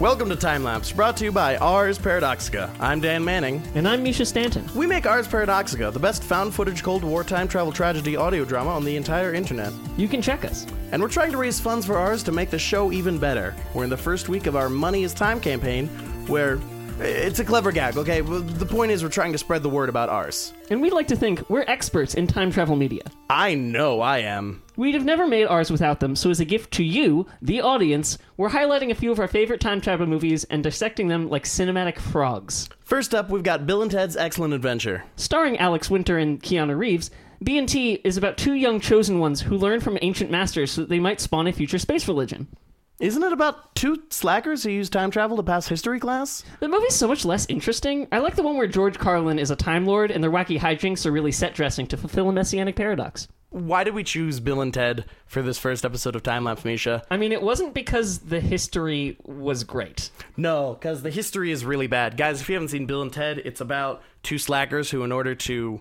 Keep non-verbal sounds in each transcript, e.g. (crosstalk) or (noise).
Welcome to Time Lapse, brought to you by Ars Paradoxica. I'm Dan Manning. And I'm Mischa Stanton. We make Ars Paradoxica, the best found footage Cold War time travel tragedy audio drama on the entire internet. You can check us. And we're trying to raise funds for Ars to make the show even better. We're in the first week of our Money is Time campaign, where it's a clever gag, okay? The point is, we're trying to spread the word about Ars. And we'd like to think we're experts in time travel media. I know I am. We'd have never made ours without them, so as a gift to you, the audience, we're highlighting a few of our favorite time travel movies and dissecting them like cinematic frogs. First up, we've got Bill and Ted's Excellent Adventure. Starring Alex Winter and Keanu Reeves, B&T is about two young chosen ones who learn from ancient masters so that they might spawn a future space religion. Isn't it about two slackers who use time travel to pass history class? The movie's so much less interesting. I like the one where George Carlin is a Time Lord and their wacky hijinks are really set dressing to fulfill a messianic paradox. Why did we choose Bill and Ted for this first episode of Time Lapse, Mischa? I mean, it wasn't because the history was great. No, because the history is really bad. Guys, if you haven't seen Bill and Ted, it's about two slackers who, in order to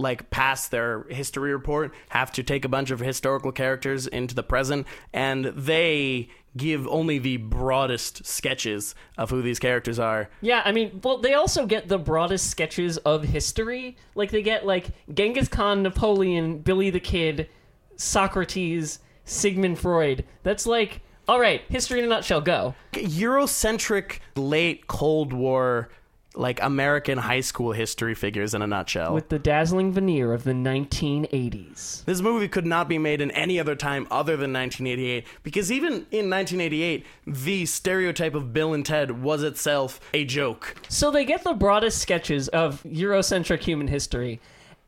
like pass their history report have to take a bunch of historical characters into the present and they give only the broadest sketches of who these characters are Yeah, I mean, well, they also get the broadest sketches of history. Like, they get, like, Genghis Khan, Napoleon, Billy the Kid, Socrates, Sigmund Freud. That's like, all right, history in a nutshell, go. eurocentric late cold war like american high school history figures in a nutshell With the dazzling veneer of the 1980s. This movie could not be made in any other time other than 1988 because even in 1988, the stereotype of Bill and Ted was itself a joke. So they get the broadest sketches of Eurocentric human history.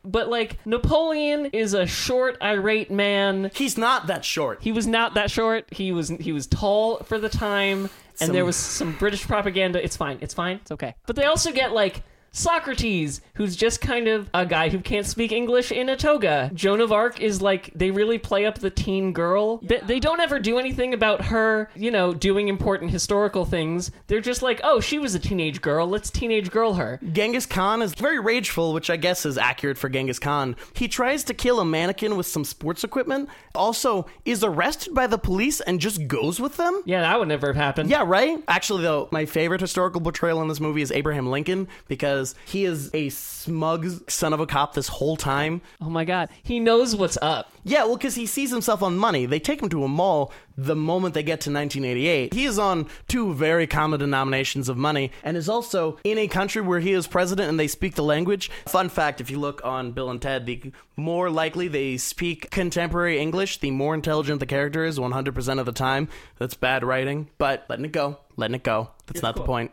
But, like, Napoleon is a short, irate man. He's not that short. He was not that short. He was he was tall for the time, and Some- there was some British propaganda. It's fine. It's fine. It's okay. But they also get like Socrates, who's just kind of a guy who can't speak English in a toga. Joan of Arc is like they really play up the teen girl. They, they don't ever do anything about her, you know, doing important historical things. They're just like, oh, she was a teenage girl. Let's teenage girl her. Genghis Khan is very rageful, which I guess is accurate for Genghis Khan. He tries to kill a mannequin with some sports equipment, also is arrested by the police and just goes with them. Yeah, that would never have happened. Yeah, right? Actually, though, my favorite historical portrayal in this movie is Abraham Lincoln because he is a smug son of a cop this whole time. Oh my god, he knows what's up. Yeah, well, because he sees himself on money. They take him to a mall the moment they get to 1988. He is on two very common denominations of money and is also in a country where he is president and they speak the language. Fun fact if you look on Bill and Ted, the more likely they speak contemporary English, the more intelligent the character is 100% of the time. That's bad writing, but letting it go. Letting it go. That's not the point.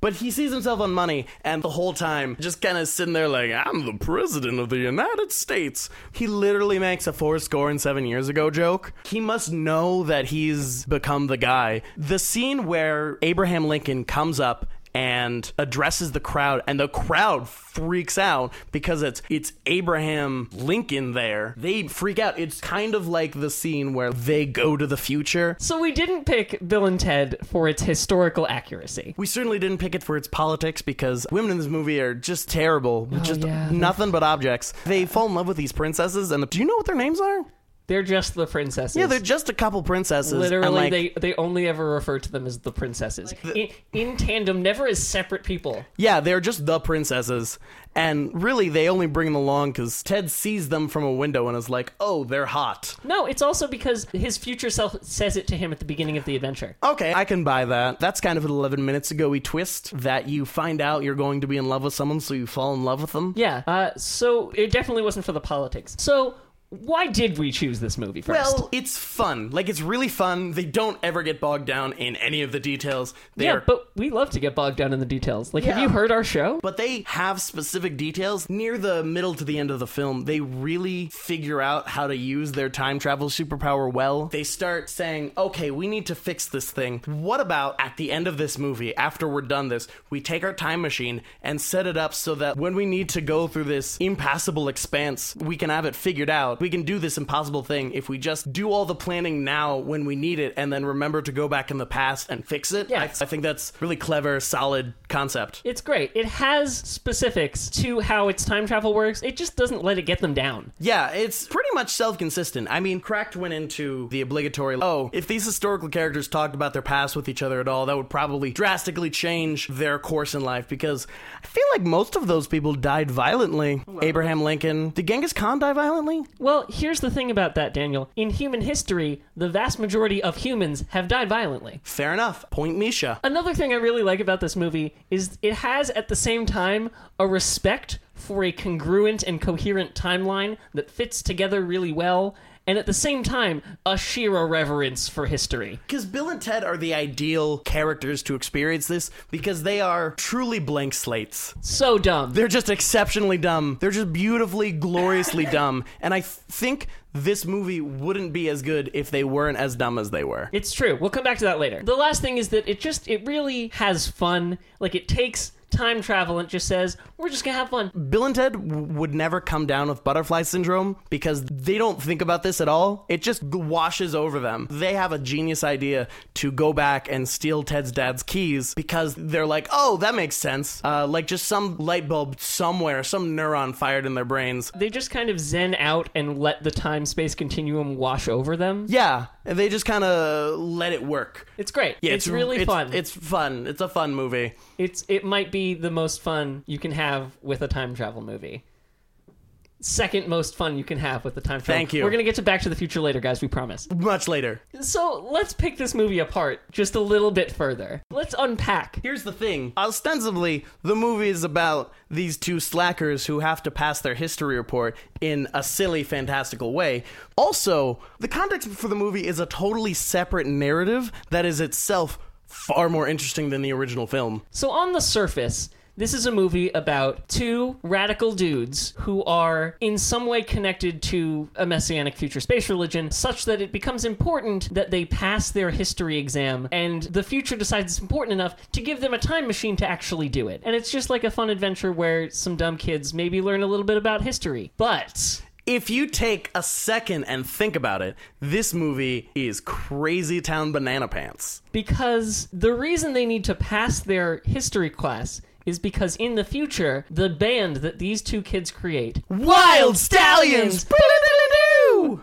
But he sees himself on money, and the whole time, just kind of sitting there like, I'm the president of the United States. He literally makes a four score and seven years ago joke. He must know that he's become the guy. The scene where Abraham Lincoln comes up and addresses the crowd and the crowd freaks out because it's it's Abraham Lincoln there. They freak out. It's kind of like the scene where they go to the future. So we didn't pick Bill and Ted for its historical accuracy. We certainly didn't pick it for its politics because women in this movie are just terrible. Oh, just yeah. nothing but objects. They fall in love with these princesses, and do you know what their names are? They're just the princesses. Yeah, they're just a couple princesses. and, literally like, they they only ever refer to them as the princesses in, in tandem, never as separate people. Yeah, they're just the princesses. And really, they only bring them along because Ted sees them from a window and is like, oh, they're hot. No, it's also because his future self says it to him at the beginning of the adventure. Okay, I can buy that. That's kind of an 11 minutes ago we twist that you find out you're going to be in love with someone, so you fall in love with them. Yeah. Uh, so it definitely wasn't for the politics. So why did we choose this movie first? Well, it's fun. Like, it's really fun. They don't ever get bogged down in any of the details. They yeah, are but we love to get bogged down in the details. Like, have you heard our show? But they have specific details near the middle to the end of the film. They really figure out how to use their time travel superpower well. They start saying, okay, we need to fix this thing. What about at the end of this movie, after we're done this, we take our time machine and set it up so that when we need to go through this impassable expanse, we can have it figured out we can do this impossible thing if we just do all the planning now when we need it and then remember to go back in the past and fix it. Yeah. I, I think that's really clever, solid concept. It's great. It has specifics to how its time travel works. It just doesn't let it get them down. Yeah, it's pretty much self consistent. I mean, Cracked went into the obligatory, oh, if these historical characters talked about their past with each other at all, that would probably drastically change their course in life because I feel like most of those people died violently. Abraham Lincoln. Did Genghis Khan die violently? Well, here's the thing about that, Daniel. In human history, the vast majority of humans have died violently. Fair enough. Point Mischa. Another thing I really like about this movie is it has at the same time a respect for a congruent and coherent timeline that fits together really well, and at the same time, a sheer reverence for history. Because Bill and Ted are the ideal characters to experience this because they are truly blank slates. So dumb. They're just exceptionally dumb. They're just beautifully, gloriously (laughs) dumb. And I th- think this movie wouldn't be as good if they weren't as dumb as they were. It's true. We'll come back to that later. The last thing is that it just it really has fun. Like it takes time travel and just says, "We're just going to have fun." Bill and Ted would never come down with butterfly syndrome because they don't think about this at all. It just washes over them. They have a genius idea to go back and steal Ted's dad's keys because they're like, oh, that makes sense. Uh, like just some light bulb somewhere, some neuron fired in their brains. They just kind of zen out and let the time space continuum wash over them. Yeah, and they just kind of let it work. It's great. Yeah, it's, really fun. It's fun. It's a fun movie. It's it might be the most fun you can have with a time travel movie. Second most fun you can have with the time travel. Thank you. We're gonna get to Back to the Future later, guys. We promise. Much later. So let's pick this movie apart just a little bit further. Let's unpack. Here's the thing. Ostensibly, the movie is about these two slackers who have to pass their history report in a silly, fantastical way. Also, the context for the movie is a totally separate narrative that is itself far more interesting than the original film. So on the surface. This is a movie about two radical dudes who are in some way connected to a messianic future space religion, such that it becomes important that they pass their history exam, and the future decides it's important enough to give them a time machine to actually do it. And it's just like a fun adventure where some dumb kids maybe learn a little bit about history. But If you take a second and think about it, this movie is crazy town banana pants. because the reason they need to pass their history class is because in the future, the band that these two kids create Wyld Stallyns!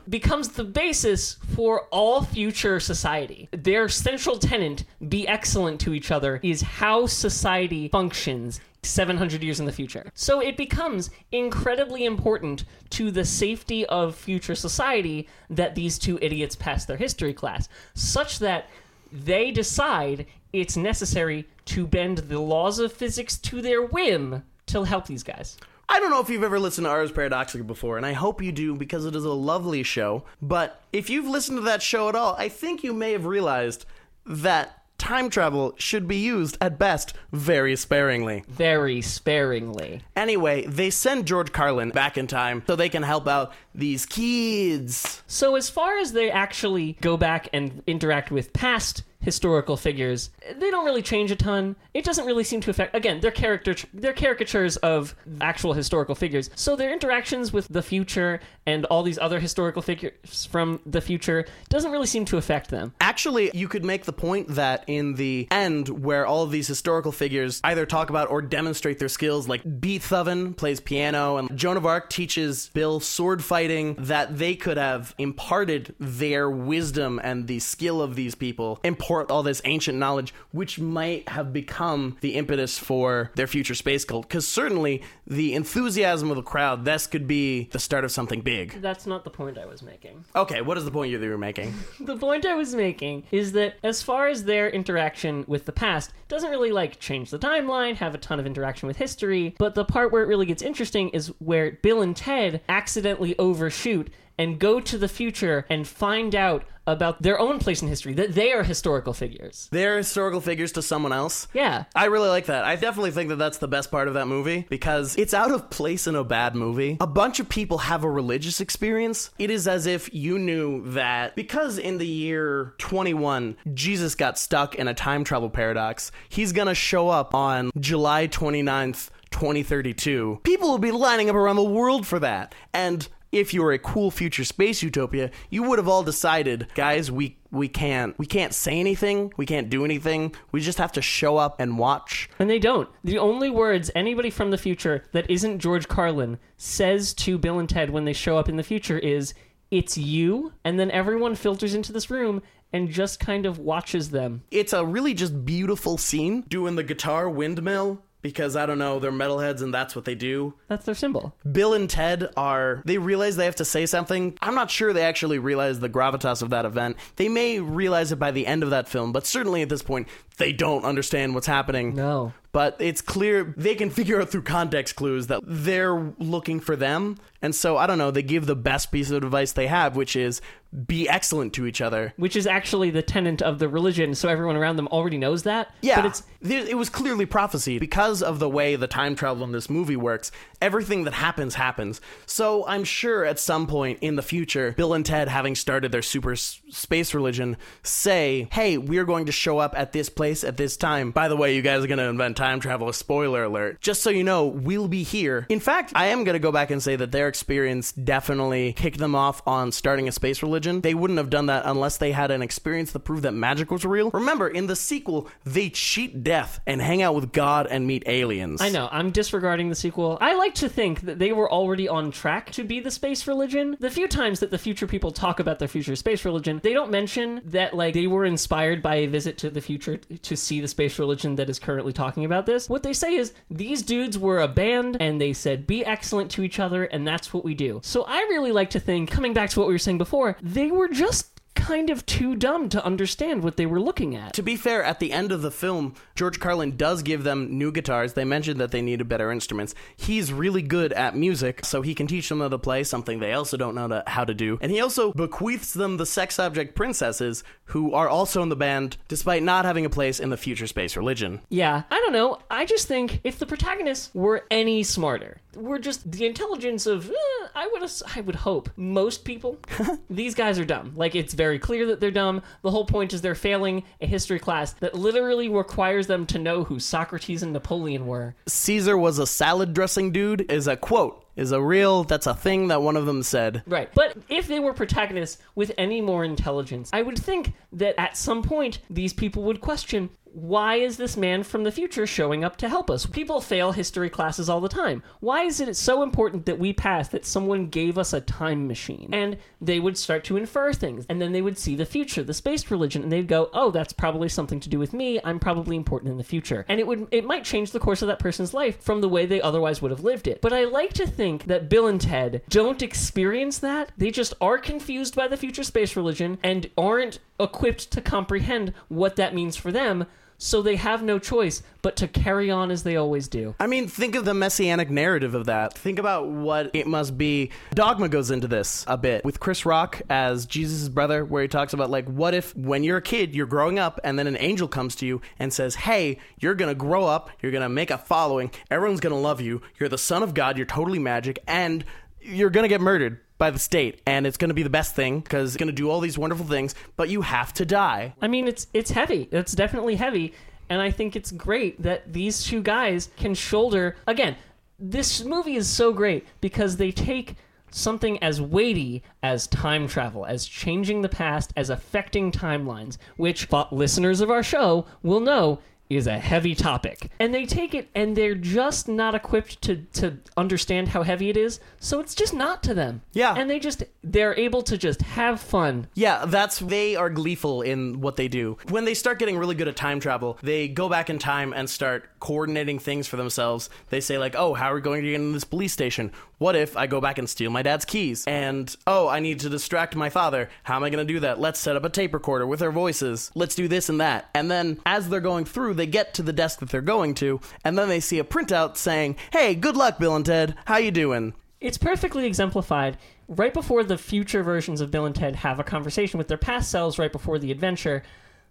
becomes the basis for all future society. Their central tenant, be excellent to each other, is how society functions 700 years in the future. So it becomes incredibly important to the safety of future society that these two idiots pass their history class, such that they decide it's necessary to bend the laws of physics to their whim to help these guys. I don't know if you've ever listened to Ars Paradoxica before, and I hope you do because it is a lovely show. But if you've listened to that show at all, I think you may have realized that time travel should be used at best very sparingly. Very sparingly. Anyway, they send George Carlin back in time so they can help out these kids. So, as far as they actually go back and interact with past historical figures, they don't really change a ton. It doesn't really seem to affect. Again, they're character they're caricatures of actual historical figures. So their interactions with the future and all these other historical figures from the future doesn't really seem to affect them. Actually, you could make the point that in the end, where all of these historical figures either talk about or demonstrate their skills, like Beethoven plays piano and Joan of Arc teaches Bill sword fighting, that they could have imparted their wisdom and the skill of these people, import all this ancient knowledge, which might have become the impetus for their future space cult. Because certainly the enthusiasm of the crowd, this could be the start of something big. That's not the point I was making. Okay, what is the point you were making? (laughs) the point I was making is that as far as their interaction with the past doesn't really like change the timeline, have a ton of interaction with history, but the part where it really gets interesting is where Bill and Ted accidentally overshoot and go to the future and find out about their own place in history that they are historical figures. They're historical figures to someone else. Yeah. I really like that. I definitely think that that's the best part of that movie because it's out of place in a bad movie. A bunch of people have a religious experience. It is as if you knew that because in the year 21, Jesus got stuck in a time travel paradox, he's going to show up on July 29th, 2032. People will be lining up around the world for that. And if you were a cool future space utopia, you would have all decided, guys, we we can't we can't say anything, we can't do anything. We just have to show up and watch. And they don't. The only words anybody from the future that isn't George Carlin says to Bill and Ted when they show up in the future is, It's you. And then everyone filters into this room and just kind of watches them. It's a really just beautiful scene doing the guitar windmill because I don't know, they're metalheads and that's what they do. That's their symbol. Bill and Ted are they realize they have to say something. I'm not sure they actually realize the gravitas of that event. They may realize it by the end of that film, but certainly at this point they don't understand what's happening. No. But it's clear they can figure out through context clues that they're looking for them. And so I don't know, they give the best piece of advice they have, which is be excellent to each other. Which is actually the tenet of the religion, so everyone around them already knows that. Yeah, But it's it was clearly prophecy because of the way the time travel in this movie works. Everything that happens happens. So I'm sure at some point in the future, Bill and Ted, having started their super space religion, say, "Hey, we're going to show up at this place at this time." By the way, you guys are going to invent time travel. A spoiler alert! Just so you know, we'll be here. In fact, I am going to go back and say that their experience definitely kicked them off on starting a space religion. They wouldn't have done that unless they had an experience that proved that magic was real. Remember, in the sequel, they cheat death and hang out with God and meet aliens. I know, I'm disregarding the sequel. I like to think that they were already on track to be the space religion. The few times that the future people talk about their future space religion, they don't mention that like they were inspired by a visit to the future to see the space religion that is currently talking about this. What they say is these dudes were a band and they said be excellent to each other and that's what we do. So I really like to think coming back to what we were saying before, they were just kind of too dumb to understand what they were looking at. To be fair, at the end of the film, George Carlin does give them new guitars. They mentioned that they needed better instruments. He's really good at music, so he can teach them how to play, something they also don't know to, how to do. And he also bequeaths them the sex object princesses, who are also in the band, despite not having a place in the future space religion. Yeah, I don't know. I just think if the protagonists were any smarter, were just the intelligence of, eh, I would, I would hope most people. (laughs) these guys are dumb. Like it's very clear that they're dumb. The whole point is they're failing a history class that literally requires them to know who Socrates and Napoleon were. Caesar was a salad dressing dude is a quote, is a real, that's a thing that one of them said. Right. But if they were protagonists with any more intelligence, I would think that at some point these people would question why is this man from the future showing up to help us? People fail history classes all the time. Why is it so important that we pass that someone gave us a time machine? And they would start to infer things, and then they would see the future, the space religion, and they'd go, "Oh, that's probably something to do with me. I'm probably important in the future." And it would it might change the course of that person's life from the way they otherwise would have lived it. But I like to think that Bill and Ted don't experience that. They just are confused by the future space religion and aren't equipped to comprehend what that means for them. So they have no choice but to carry on as they always do. I mean, think of the messianic narrative of that. Think about what it must be. Dogma goes into this a bit with Chris Rock as Jesus' brother, where he talks about, like, what if when you're a kid, you're growing up, and then an angel comes to you and says, Hey, you're gonna grow up, you're gonna make a following, everyone's gonna love you, you're the son of God, you're totally magic, and you're gonna get murdered by the state, and it's gonna be the best thing because it's gonna do all these wonderful things, but you have to die. I mean, it's it's heavy. It's definitely heavy, and I think it's great that these two guys can shoulder. Again, this movie is so great because they take something as weighty as time travel, as changing the past, as affecting timelines, which listeners of our show will know is a heavy topic. And they take it and they're just not equipped to to understand how heavy it is, so it's just not to them. Yeah. And they just they're able to just have fun. Yeah, that's they are gleeful in what they do. When they start getting really good at time travel, they go back in time and start coordinating things for themselves. They say like, "Oh, how are we going to get into this police station? What if I go back and steal my dad's keys?" And, "Oh, I need to distract my father. How am I going to do that? Let's set up a tape recorder with our voices. Let's do this and that." And then as they're going through, they get to the desk that they're going to, and then they see a printout saying, "Hey, good luck, Bill and Ted. How you doing?" It's perfectly exemplified right before the future versions of Bill and Ted have a conversation with their past selves right before the adventure.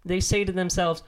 They say to themselves,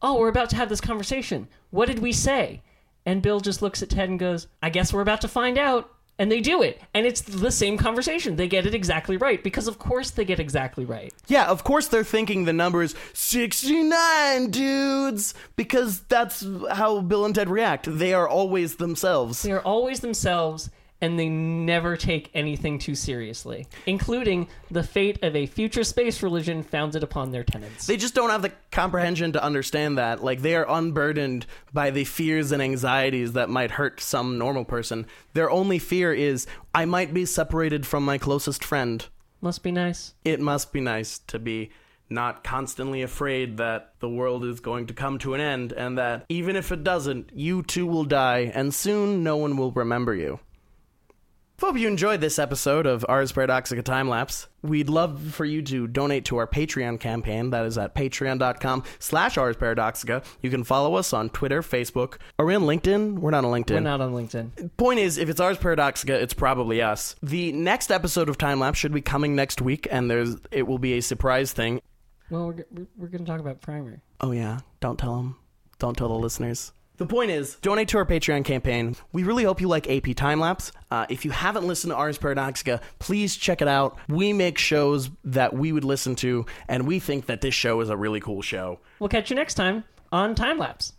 Oh, we're about to have this conversation. What did we say? And Bill just looks at Ted and goes, I guess we're about to find out. And they do it. And it's the same conversation. They get it exactly right because, of course, they get exactly right. Yeah, of course they're thinking the number is 69 dudes because that's how Bill and Ted react. They are always themselves. They are always themselves, and they never take anything too seriously, including the fate of a future space religion founded upon their tenets. They just don't have the comprehension to understand that. Like, they are unburdened by the fears and anxieties that might hurt some normal person. Their only fear is, I might be separated from my closest friend. Must be nice. It must be nice to be not constantly afraid that the world is going to come to an end and that even if it doesn't, you too will die and soon no one will remember you. Hope you enjoyed this episode of Ars Paradoxica Time Lapse. We'd love for you to donate to our Patreon campaign. That is at patreon.com slash Ars Paradoxica. You can follow us on Twitter, Facebook. Are we on LinkedIn? We're not on LinkedIn. We're not on LinkedIn. Point is, if it's Ars Paradoxica, it's probably us. The next episode of Time Lapse should be coming next week, and there's it will be a surprise thing. Well, we're, we're, we're going to talk about Primer. Oh yeah, don't tell them. Don't tell the listeners. The point is, donate to our Patreon campaign. We really hope you like AP Timelapse. Uh, if you haven't listened to Ars Paradoxica, please check it out. We make shows that we would listen to, and we think that this show is a really cool show. We'll catch you next time on Time Lapse.